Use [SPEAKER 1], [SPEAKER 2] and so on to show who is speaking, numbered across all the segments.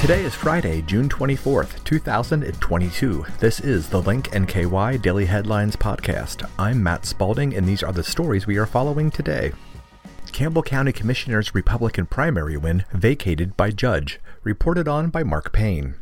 [SPEAKER 1] Today is Friday, June 24th, 2022. This is the Link NKY Daily Headlines Podcast. I'm Matt Spalding, and these are the stories we are following today. Campbell County Commissioner's Republican primary win vacated by judge, reported on by Mark Payne.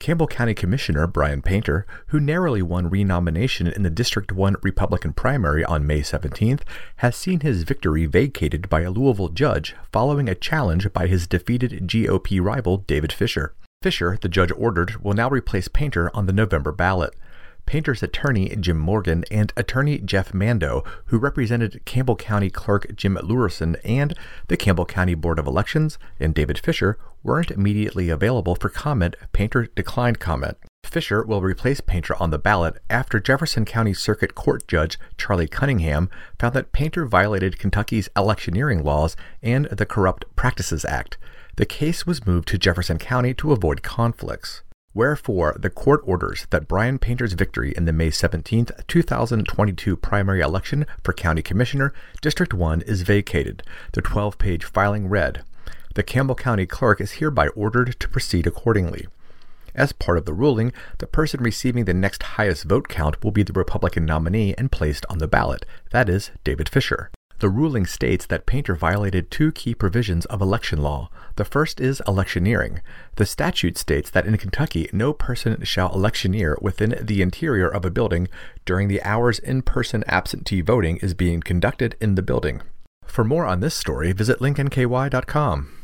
[SPEAKER 1] Campbell County Commissioner Brian Painter, who narrowly won renomination in the District 1 Republican primary on May 17th, has seen his victory vacated by a Louisville judge following a challenge by his defeated GOP rival David Fisher. Fisher, the judge ordered, will now replace Painter on the November ballot. Painter's attorney Jim Morgan and attorney Jeff Mando, who represented Campbell County Clerk Jim Luersen and the Campbell County Board of Elections, and David Fisher, weren't immediately available for comment. Painter declined comment. Fisher will replace Painter on the ballot after Jefferson County Circuit Court Judge Charlie Cunningham found that Painter violated Kentucky's electioneering laws and the Corrupt Practices Act. The case was moved to Jefferson County to avoid conflicts. Wherefore, the court orders that Brian Painter's victory in the May 17, 2022 primary election for County Commissioner, District 1 is vacated. The 12 page filing read The Campbell County Clerk is hereby ordered to proceed accordingly. As part of the ruling, the person receiving the next highest vote count will be the Republican nominee and placed on the ballot, that is, David Fisher. The ruling states that Painter violated two key provisions of election law. The first is electioneering. The statute states that in Kentucky, no person shall electioneer within the interior of a building during the hours in person absentee voting is being conducted in the building. For more on this story, visit linknky.com.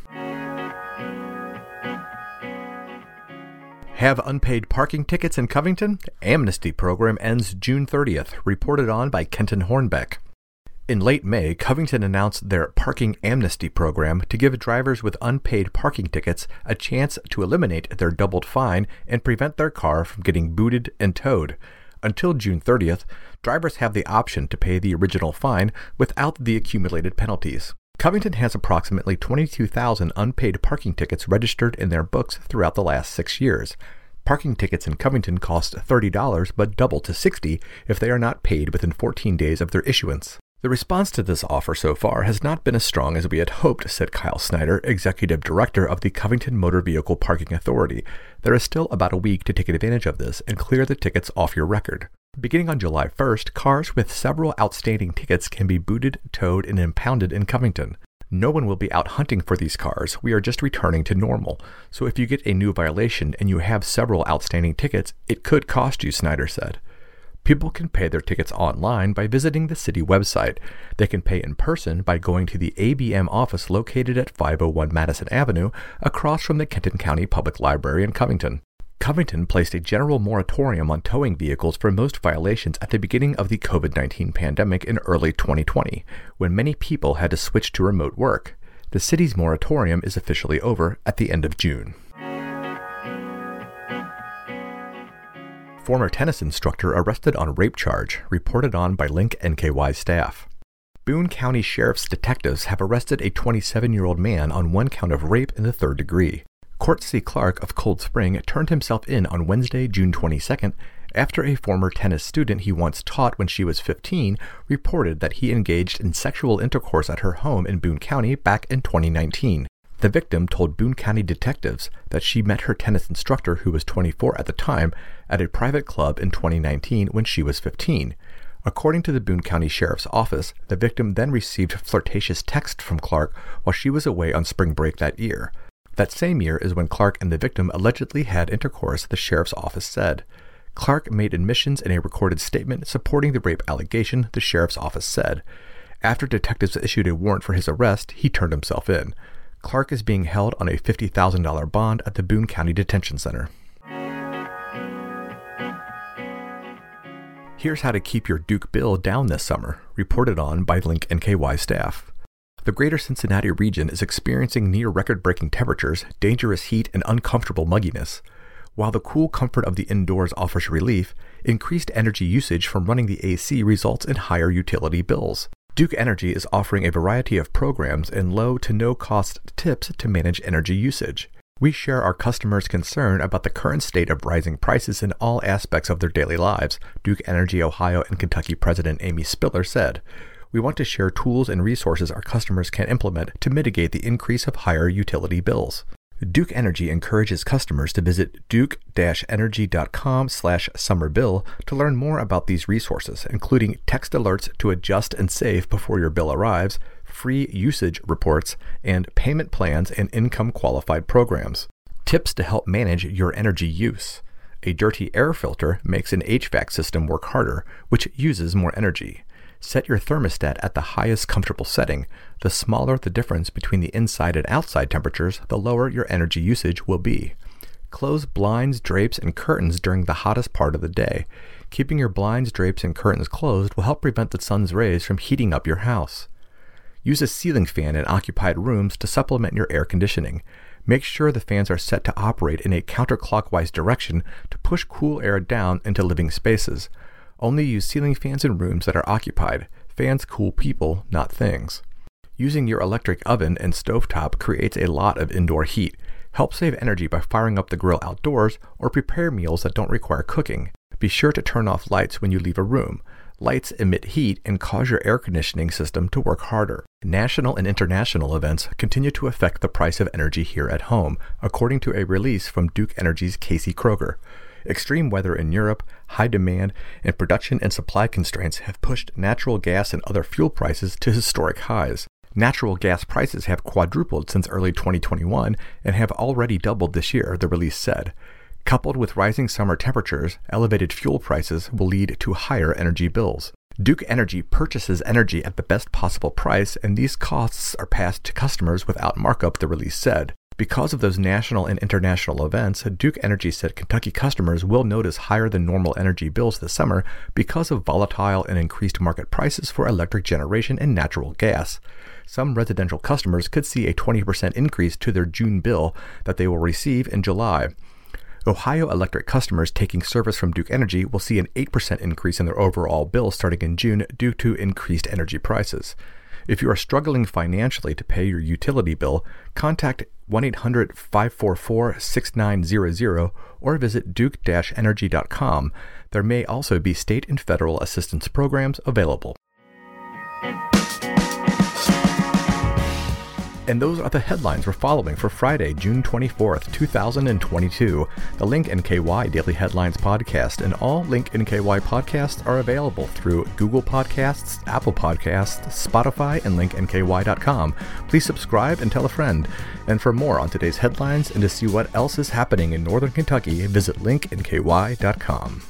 [SPEAKER 1] Have unpaid parking tickets in Covington? Amnesty program ends June 30th, reported on by Kenton Hornbeck. In late May, Covington announced their parking amnesty program to give drivers with unpaid parking tickets a chance to eliminate their doubled fine and prevent their car from getting booted and towed. Until June 30th, drivers have the option to pay the original fine without the accumulated penalties. Covington has approximately 22,000 unpaid parking tickets registered in their books throughout the last six years. Parking tickets in Covington cost $30 but double to 60 if they are not paid within 14 days of their issuance. The response to this offer so far has not been as strong as we had hoped, said Kyle Snyder, executive director of the Covington Motor Vehicle Parking Authority. There is still about a week to take advantage of this and clear the tickets off your record. Beginning on July 1st, cars with several outstanding tickets can be booted, towed, and impounded in Covington. No one will be out hunting for these cars. We are just returning to normal. So if you get a new violation and you have several outstanding tickets, it could cost you, Snyder said. People can pay their tickets online by visiting the city website. They can pay in person by going to the ABM office located at 501 Madison Avenue across from the Kenton County Public Library in Covington. Covington placed a general moratorium on towing vehicles for most violations at the beginning of the COVID 19 pandemic in early 2020, when many people had to switch to remote work. The city's moratorium is officially over at the end of June. Former tennis instructor arrested on rape charge, reported on by Link NKY staff. Boone County Sheriff's detectives have arrested a 27 year old man on one count of rape in the third degree. Court C. Clark of Cold Spring turned himself in on Wednesday, June 22nd, after a former tennis student he once taught when she was 15 reported that he engaged in sexual intercourse at her home in Boone County back in 2019. The victim told Boone County detectives that she met her tennis instructor, who was 24 at the time, at a private club in 2019 when she was 15. According to the Boone County Sheriff's Office, the victim then received flirtatious texts from Clark while she was away on spring break that year. That same year is when Clark and the victim allegedly had intercourse, the sheriff's office said. Clark made admissions in a recorded statement supporting the rape allegation, the sheriff's office said. After detectives issued a warrant for his arrest, he turned himself in. Clark is being held on a $50,000 bond at the Boone County Detention Center. Here's how to keep your Duke bill down this summer, reported on by Link NKY staff. The greater Cincinnati region is experiencing near record breaking temperatures, dangerous heat, and uncomfortable mugginess. While the cool comfort of the indoors offers relief, increased energy usage from running the AC results in higher utility bills. Duke Energy is offering a variety of programs and low to no cost tips to manage energy usage. We share our customers' concern about the current state of rising prices in all aspects of their daily lives, Duke Energy Ohio and Kentucky President Amy Spiller said. we want to share tools and resources our customers can implement to mitigate the increase of higher utility bills. Duke Energy encourages customers to visit duke-energy.com slash summerbill to learn more about these resources, including text alerts to adjust and save before your bill arrives, free usage reports, and payment plans and income qualified programs. Tips to help manage your energy use. A dirty air filter makes an HVAC system work harder, which uses more energy. Set your thermostat at the highest comfortable setting. The smaller the difference between the inside and outside temperatures, the lower your energy usage will be. Close blinds, drapes, and curtains during the hottest part of the day. Keeping your blinds, drapes, and curtains closed will help prevent the sun's rays from heating up your house. Use a ceiling fan in occupied rooms to supplement your air conditioning. Make sure the fans are set to operate in a counterclockwise direction to push cool air down into living spaces. Only use ceiling fans in rooms that are occupied. Fans cool people, not things. Using your electric oven and stovetop creates a lot of indoor heat. Help save energy by firing up the grill outdoors or prepare meals that don't require cooking. Be sure to turn off lights when you leave a room. Lights emit heat and cause your air conditioning system to work harder. National and international events continue to affect the price of energy here at home, according to a release from Duke Energy's Casey Kroger. Extreme weather in Europe, high demand, and production and supply constraints have pushed natural gas and other fuel prices to historic highs. Natural gas prices have quadrupled since early 2021 and have already doubled this year, the release said. Coupled with rising summer temperatures, elevated fuel prices will lead to higher energy bills. Duke Energy purchases energy at the best possible price, and these costs are passed to customers without markup, the release said. Because of those national and international events, Duke Energy said Kentucky customers will notice higher than normal energy bills this summer because of volatile and increased market prices for electric generation and natural gas. Some residential customers could see a 20% increase to their June bill that they will receive in July. Ohio Electric customers taking service from Duke Energy will see an 8% increase in their overall bill starting in June due to increased energy prices. If you are struggling financially to pay your utility bill, contact 1 800 544 6900 or visit duke energy.com. There may also be state and federal assistance programs available. And those are the headlines we're following for Friday, June 24th, 2022. The Link NKY Daily Headlines podcast and all Link NKY podcasts are available through Google Podcasts, Apple Podcasts, Spotify, and linknky.com. Please subscribe and tell a friend. And for more on today's headlines and to see what else is happening in Northern Kentucky, visit linknky.com.